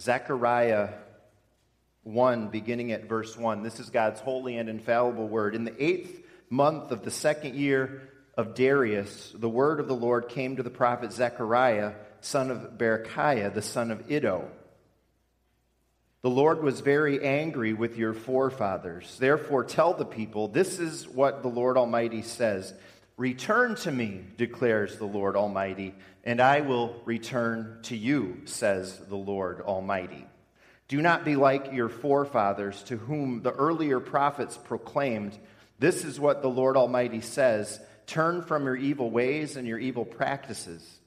Zechariah 1, beginning at verse 1. This is God's holy and infallible word. In the eighth month of the second year of Darius, the word of the Lord came to the prophet Zechariah, son of Berechiah, the son of Iddo. The Lord was very angry with your forefathers. Therefore, tell the people, this is what the Lord Almighty says Return to me, declares the Lord Almighty, and I will return to you, says the Lord Almighty. Do not be like your forefathers, to whom the earlier prophets proclaimed, This is what the Lord Almighty says Turn from your evil ways and your evil practices.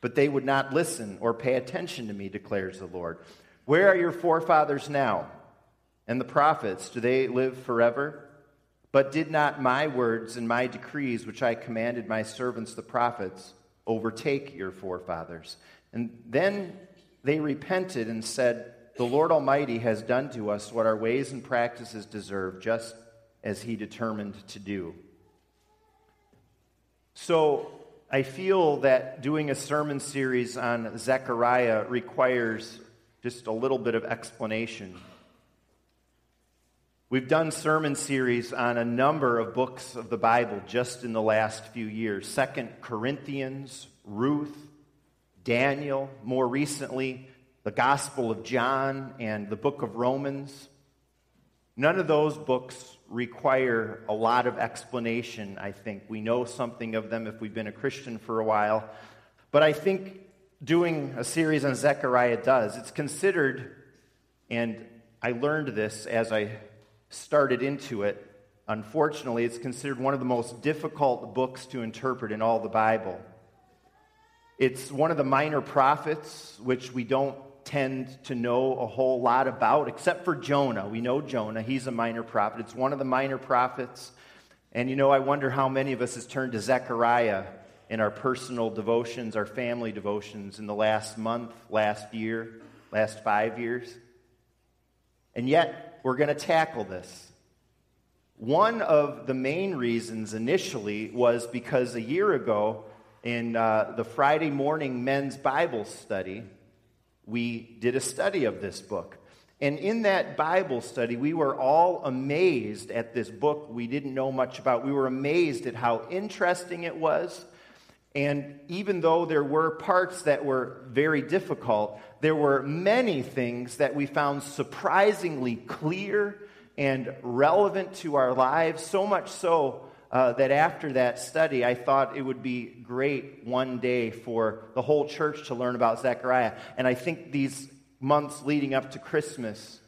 But they would not listen or pay attention to me, declares the Lord. Where are your forefathers now? And the prophets, do they live forever? But did not my words and my decrees, which I commanded my servants the prophets, overtake your forefathers? And then they repented and said, The Lord Almighty has done to us what our ways and practices deserve, just as he determined to do. So I feel that doing a sermon series on Zechariah requires just a little bit of explanation. We've done sermon series on a number of books of the Bible just in the last few years. Second Corinthians, Ruth, Daniel, more recently, the Gospel of John and the book of Romans. None of those books require a lot of explanation, I think. We know something of them if we've been a Christian for a while. But I think doing a series on Zechariah does. It's considered, and I learned this as I started into it. Unfortunately, it's considered one of the most difficult books to interpret in all the Bible. It's one of the minor prophets, which we don't tend to know a whole lot about, except for Jonah. We know Jonah, he's a minor prophet. It's one of the minor prophets. And you know, I wonder how many of us has turned to Zechariah in our personal devotions, our family devotions in the last month, last year, last five years. And yet, we're going to tackle this. One of the main reasons initially was because a year ago, in uh, the Friday morning men's Bible study, we did a study of this book. And in that Bible study, we were all amazed at this book we didn't know much about. We were amazed at how interesting it was. And even though there were parts that were very difficult, there were many things that we found surprisingly clear and relevant to our lives, so much so uh, that after that study, I thought it would be great one day for the whole church to learn about Zechariah. And I think these months leading up to Christmas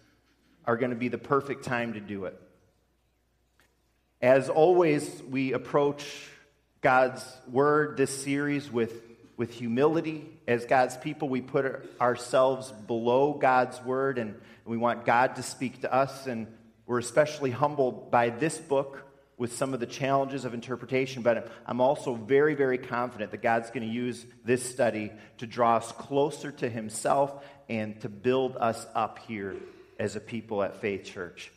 are going to be the perfect time to do it. As always, we approach God's Word, this series, with, with humility as God's people, we put ourselves below God's word and we want God to speak to us. And we're especially humbled by this book with some of the challenges of interpretation. But I'm also very, very confident that God's going to use this study to draw us closer to Himself and to build us up here as a people at Faith Church.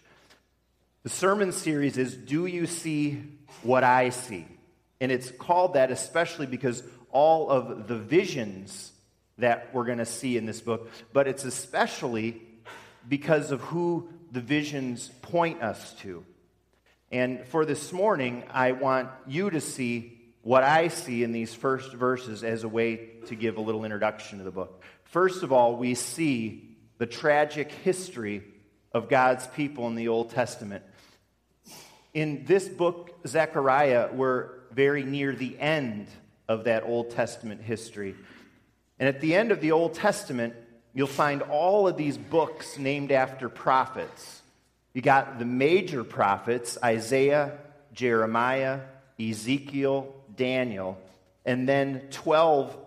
The sermon series is Do You See What I See? And it's called that especially because all of the visions that we're going to see in this book, but it's especially because of who the visions point us to. And for this morning, I want you to see what I see in these first verses as a way to give a little introduction to the book. First of all, we see the tragic history of God's people in the Old Testament. In this book, Zechariah, we're very near the end of that Old Testament history. And at the end of the Old Testament, you'll find all of these books named after prophets. You got the major prophets Isaiah, Jeremiah, Ezekiel, Daniel, and then 12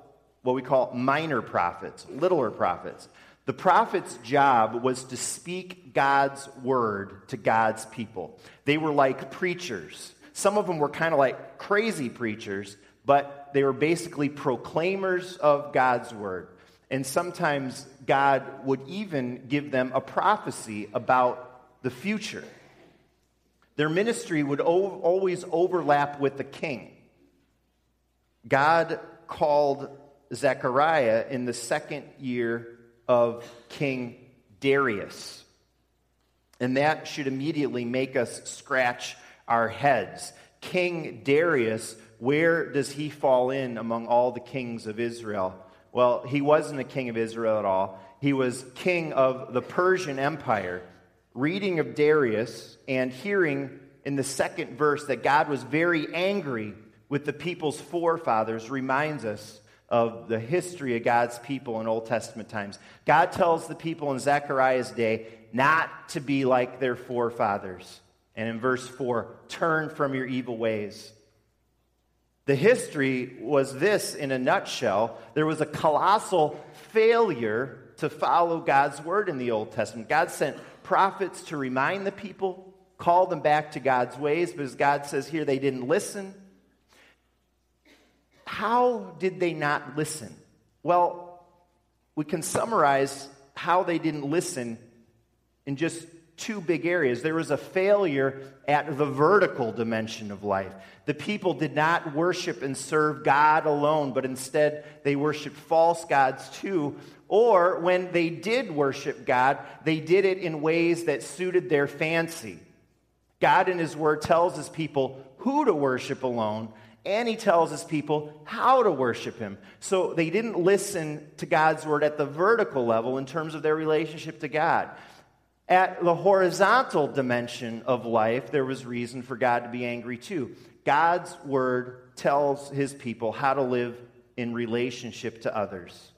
what we call minor prophets, littler prophets. The prophet's job was to speak God's word to God's people. They were like preachers. Some of them were kind of like crazy preachers, but they were basically proclaimers of God's word. And sometimes God would even give them a prophecy about the future. Their ministry would o- always overlap with the king. God called Zechariah in the second year of King Darius. And that should immediately make us scratch our heads. King Darius, where does he fall in among all the kings of Israel? Well, he wasn't a king of Israel at all. He was king of the Persian Empire. Reading of Darius and hearing in the second verse that God was very angry with the people's forefathers reminds us of the history of God's people in Old Testament times. God tells the people in Zechariah's day not to be like their forefathers. And in verse 4, turn from your evil ways. The history was this in a nutshell there was a colossal failure to follow God's word in the Old Testament. God sent prophets to remind the people, call them back to God's ways, but as God says here, they didn't listen. How did they not listen? Well, we can summarize how they didn't listen in just two big areas. There was a failure at the vertical dimension of life. The people did not worship and serve God alone, but instead they worshiped false gods too. Or when they did worship God, they did it in ways that suited their fancy. God in His Word tells His people who to worship alone, and He tells His people how to worship Him. So they didn't listen to God's Word at the vertical level in terms of their relationship to God. At the horizontal dimension of life, there was reason for God to be angry too. God's word tells his people how to live in relationship to others.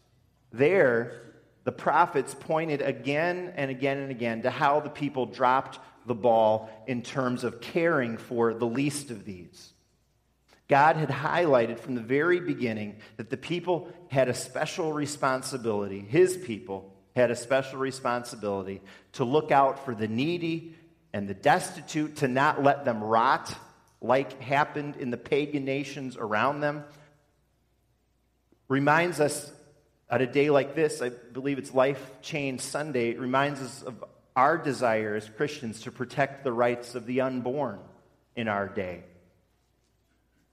There, the prophets pointed again and again and again to how the people dropped the ball in terms of caring for the least of these. God had highlighted from the very beginning that the people had a special responsibility, his people had a special responsibility to look out for the needy and the destitute, to not let them rot like happened in the pagan nations around them. Reminds us at a day like this, I believe it's Life Chain Sunday, it reminds us of our desire as Christians to protect the rights of the unborn in our day.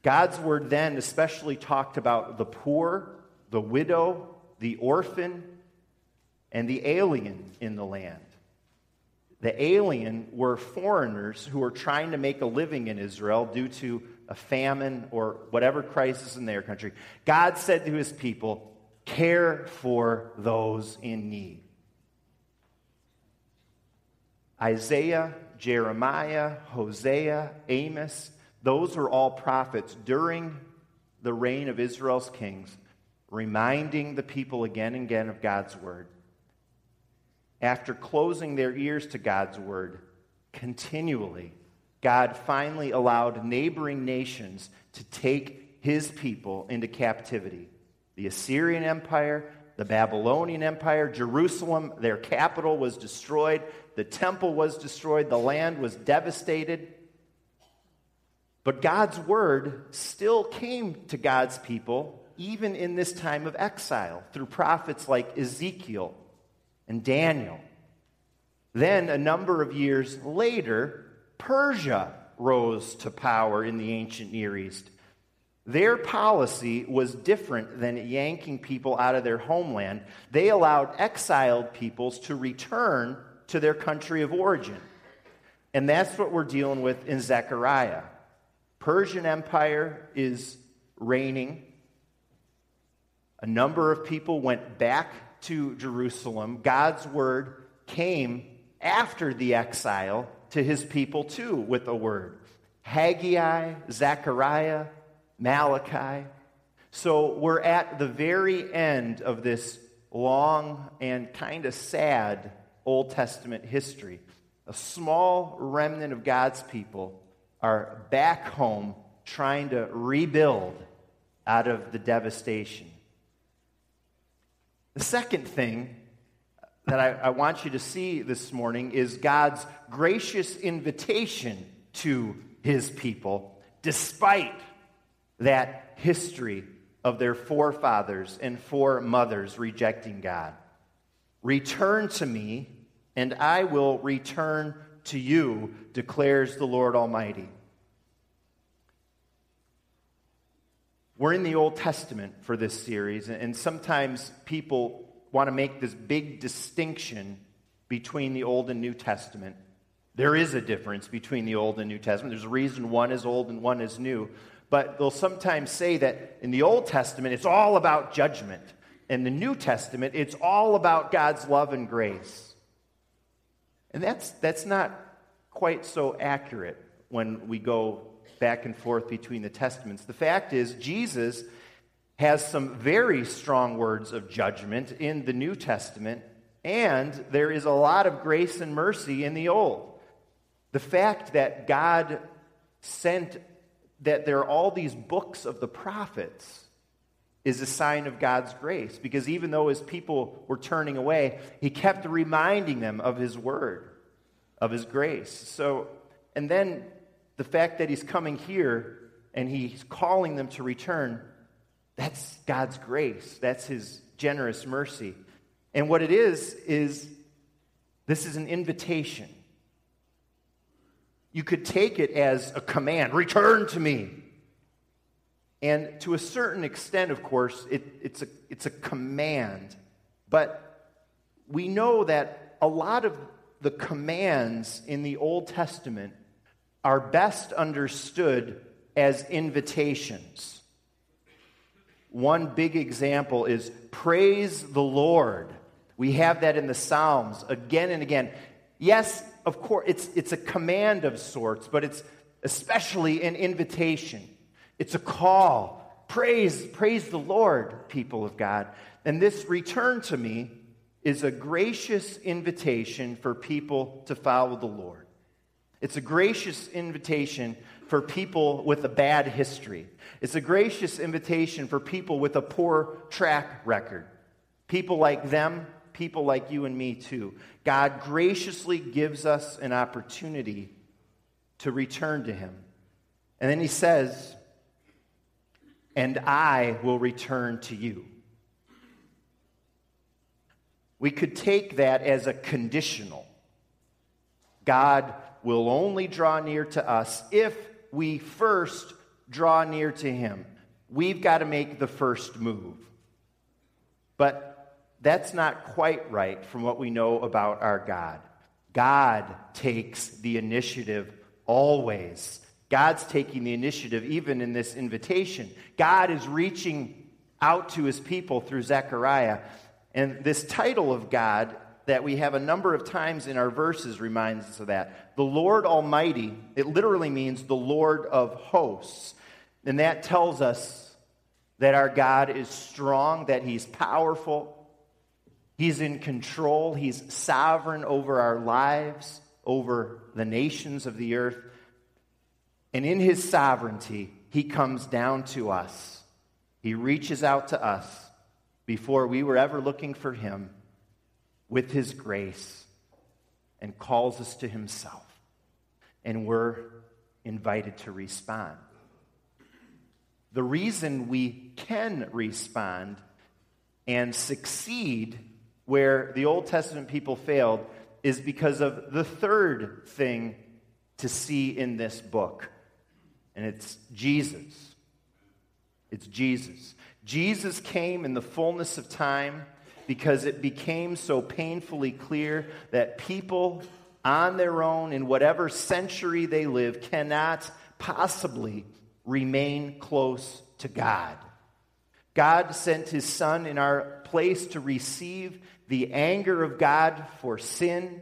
God's word then especially talked about the poor, the widow, the orphan, and the alien in the land. The alien were foreigners who were trying to make a living in Israel due to a famine or whatever crisis in their country. God said to his people, Care for those in need. Isaiah, Jeremiah, Hosea, Amos, those were all prophets during the reign of Israel's kings, reminding the people again and again of God's word after closing their ears to God's word continually, God finally allowed neighboring nations to take his people into captivity. The Assyrian Empire, the Babylonian Empire, Jerusalem, their capital was destroyed, the temple was destroyed, the land was devastated. But God's word still came to God's people even in this time of exile through prophets like Ezekiel and Daniel. Then, a number of years later, Persia rose to power in the ancient Near East. Their policy was different than yanking people out of their homeland. They allowed exiled peoples to return to their country of origin. And that's what we're dealing with in Zechariah. Persian Empire is reigning. A number of people went back to Jerusalem, God's word came after the exile to his people too with a word. Haggai, Zechariah, Malachi. So we're at the very end of this long and kind of sad Old Testament history. A small remnant of God's people are back home trying to rebuild out of the devastation. The second thing that I, I, want you to see this morning is God's gracious invitation to his people, despite that history of their forefathers and foremothers rejecting God. Return to me, and I will return to you, declares the Lord Almighty. We're in the Old Testament for this series, and sometimes people want to make this big distinction between the Old and New Testament. There is a difference between the Old and New Testament. There's a reason one is old and one is new. But they'll sometimes say that in the Old Testament, it's all about judgment. In the New Testament, it's all about God's love and grace. And that's, that's not quite so accurate when we go back and forth between the testaments. The fact is, Jesus has some very strong words of judgment in the New Testament, and there is a lot of grace and mercy in the Old. The fact that God sent, that there are all these books of the prophets, is a sign of God's grace because even though his people were turning away, he kept reminding them of his word, of his grace. So, and then the fact that he's coming here and he's calling them to return, that's God's grace. That's his generous mercy. And what it is, is this is an invitation. You could take it as a command return to me. And to a certain extent, of course, it, it's, a, it's a command. But we know that a lot of the commands in the Old Testament are best understood as invitations. One big example is praise the Lord. We have that in the Psalms again and again. Yes, of course, it's, it's a command of sorts, but it's especially an invitation. It's a call. Praise, praise the Lord, people of God. And this return to me is a gracious invitation for people to follow the Lord. It's a gracious invitation for people with a bad history. It's a gracious invitation for people with a poor track record. People like them, people like you and me too. God graciously gives us an opportunity to return to Him. And then He says, And I will return to you. We could take that as a conditional. God will only draw near to us if we first draw near to Him. We've got to make the first move. But that's not quite right from what we know about our God. God takes the initiative always. God's taking the initiative even in this invitation. God is reaching out to his people through Zechariah. And this title of God that we have a number of times in our verses reminds us of that. The Lord Almighty, it literally means the Lord of hosts. And that tells us that our God is strong, that He's powerful, He's in control, He's sovereign over our lives, over the nations of the earth. And in His sovereignty, He comes down to us. He reaches out to us before we were ever looking for Him with his grace and calls us to himself. And we're invited to respond. The reason we can respond and succeed where the Old Testament people failed is because of the third thing to see in this book, and it's Jesus. It's Jesus. Jesus came in the fullness of time because it became so painfully clear that people on their own, in whatever century they live, cannot possibly remain close to God. God sent his Son in our place to receive the anger of God for sin.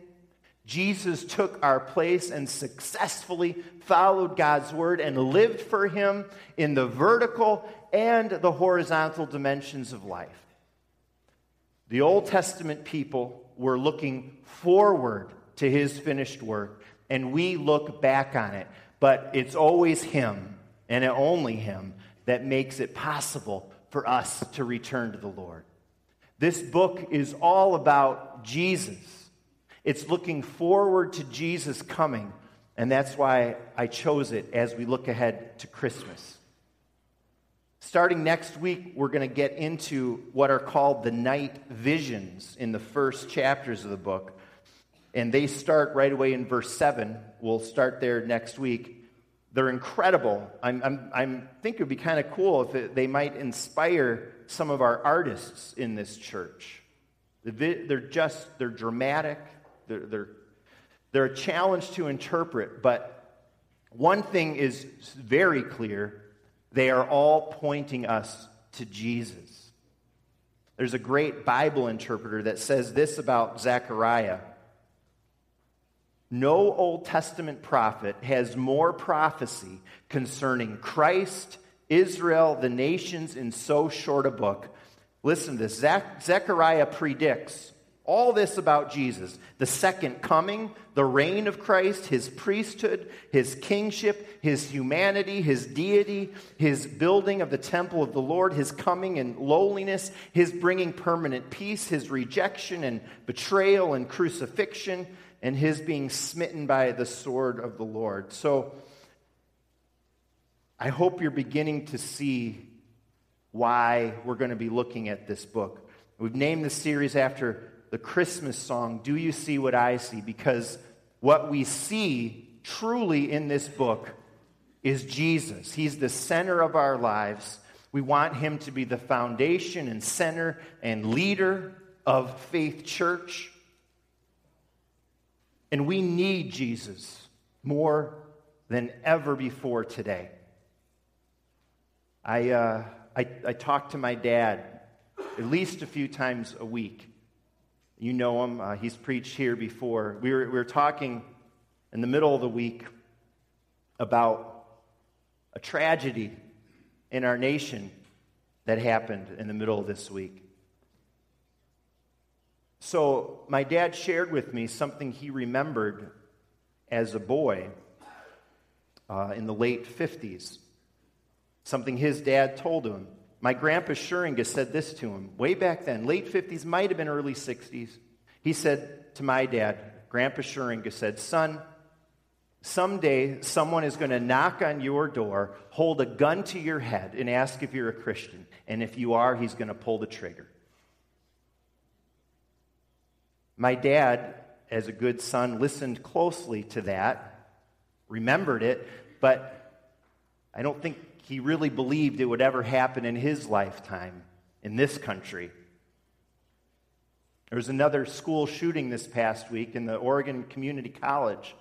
Jesus took our place and successfully followed God's word and lived for him in the vertical and the horizontal dimensions of life. The Old Testament people were looking forward to his finished work, and we look back on it. But it's always him, and only him, that makes it possible for us to return to the Lord. This book is all about Jesus. It's looking forward to Jesus coming, and that's why I chose it as we look ahead to Christmas. Starting next week, we're going to get into what are called the night visions in the first chapters of the book. And they start right away in verse 7. We'll start there next week. They're incredible. I'm, I'm, I'm think it would be kind of cool if it, they might inspire some of our artists in this church. They're just, they're dramatic, they're, they're, they're a challenge to interpret, but one thing is very clear they are all pointing us to Jesus. There's a great Bible interpreter that says this about Zechariah. No Old Testament prophet has more prophecy concerning Christ, Israel, the nations in so short a book. Listen to this. Zechariah predicts all this about Jesus the second coming, the reign of Christ, his priesthood, his kingship, his humanity, his deity, his building of the temple of the Lord, his coming in lowliness, his bringing permanent peace, his rejection and betrayal and crucifixion, and his being smitten by the sword of the Lord. So I hope you're beginning to see why we're going to be looking at this book. We've named the series after the Christmas song, Do You See What I See? Because what we see truly in this book is Jesus. He's the center of our lives. We want him to be the foundation and center and leader of Faith Church. And we need Jesus more than ever before today. I, uh, I, I talk to my dad at least a few times a week. You know him, uh, he's preached here before. We were, we were talking in the middle of the week about a tragedy in our nation that happened in the middle of this week. So, my dad shared with me something he remembered as a boy uh, in the late 50s something his dad told him. My grandpa Schuringa said this to him way back then, late 50s, might have been early 60s. He said to my dad, Grandpa Schuringa said, Son, someday someone is going to knock on your door, hold a gun to your head, and ask if you're a Christian. And if you are, he's going to pull the trigger. My dad, as a good son, listened closely to that, remembered it, but I don't think he really believed it would ever happen in his lifetime in this country. There was another school shooting this past week in the Oregon Community College.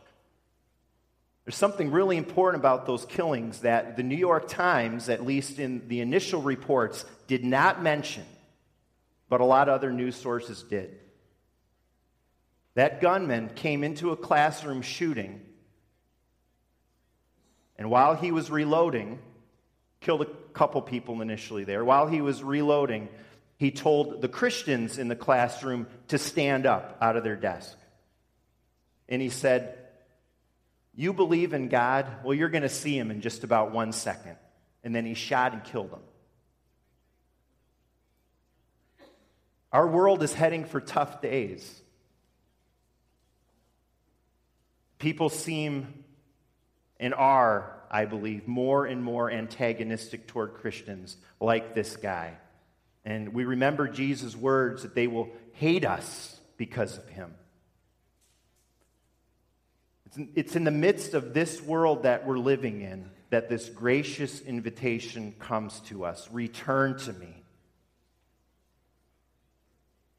There's something really important about those killings that the New York Times, at least in the initial reports, did not mention, but a lot of other news sources did. That gunman came into a classroom shooting, and while he was reloading, killed a couple people initially there. While he was reloading, he told the Christians in the classroom to stand up out of their desk. And he said, You believe in God? Well, you're going to see him in just about one second. And then he shot and killed them. Our world is heading for tough days. People seem and are I believe, more and more antagonistic toward Christians like this guy. And we remember Jesus' words that they will hate us because of him. It's in the midst of this world that we're living in that this gracious invitation comes to us Return to me.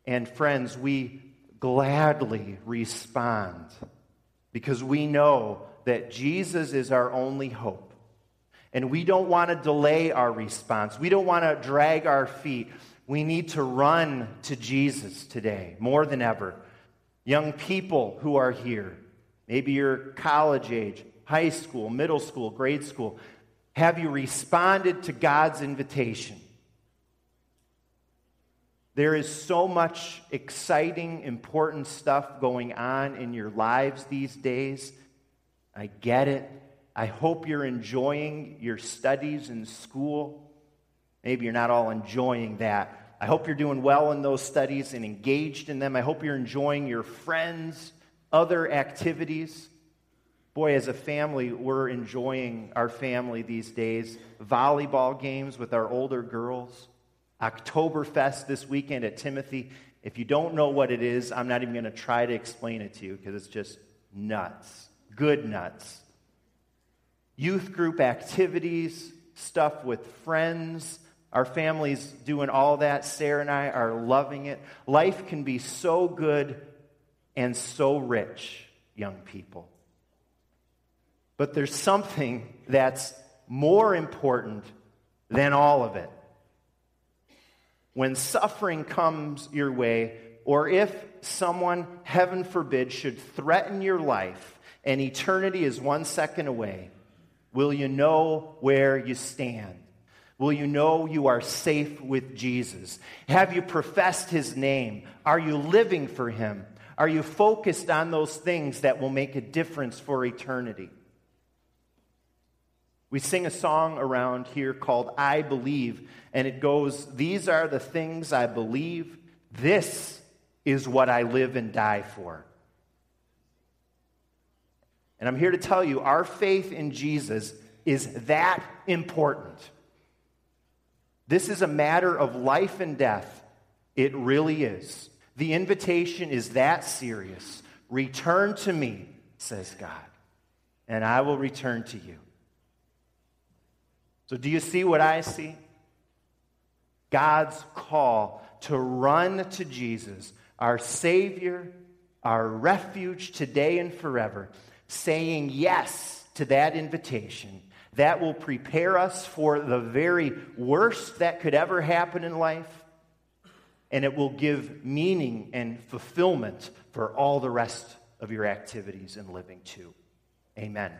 And friends, we gladly respond because we know that Jesus is our only hope. And we don't want to delay our response. We don't want to drag our feet. We need to run to Jesus today more than ever. Young people who are here, maybe you're college age, high school, middle school, grade school, have you responded to God's invitation? There is so much exciting, important stuff going on in your lives these days. I get it. I hope you're enjoying your studies in school. Maybe you're not all enjoying that. I hope you're doing well in those studies and engaged in them. I hope you're enjoying your friends, other activities. Boy, as a family, we're enjoying our family these days. Volleyball games with our older girls. Oktoberfest this weekend at Timothy. If you don't know what it is, I'm not even going to try to explain it to you because it's just nuts good nuts. Youth group activities, stuff with friends, Our family's doing all that. Sarah and I are loving it. Life can be so good and so rich, young people. But there's something that's more important than all of it. When suffering comes your way, or if someone, heaven forbid, should threaten your life and eternity is one second away, will you know where you stand? Will you know you are safe with Jesus? Have you professed his name? Are you living for him? Are you focused on those things that will make a difference for eternity? We sing a song around here called I Believe, and it goes, These are the things I believe. This is what I live and die for. And I'm here to tell you, our faith in Jesus is that important. This is a matter of life and death. It really is. The invitation is that serious. Return to me, says God, and I will return to you. So, do you see what I see? God's call to run to Jesus, our Savior, our refuge today and forever, saying yes to that invitation. That will prepare us for the very worst that could ever happen in life, and it will give meaning and fulfillment for all the rest of your activities and living too. Amen.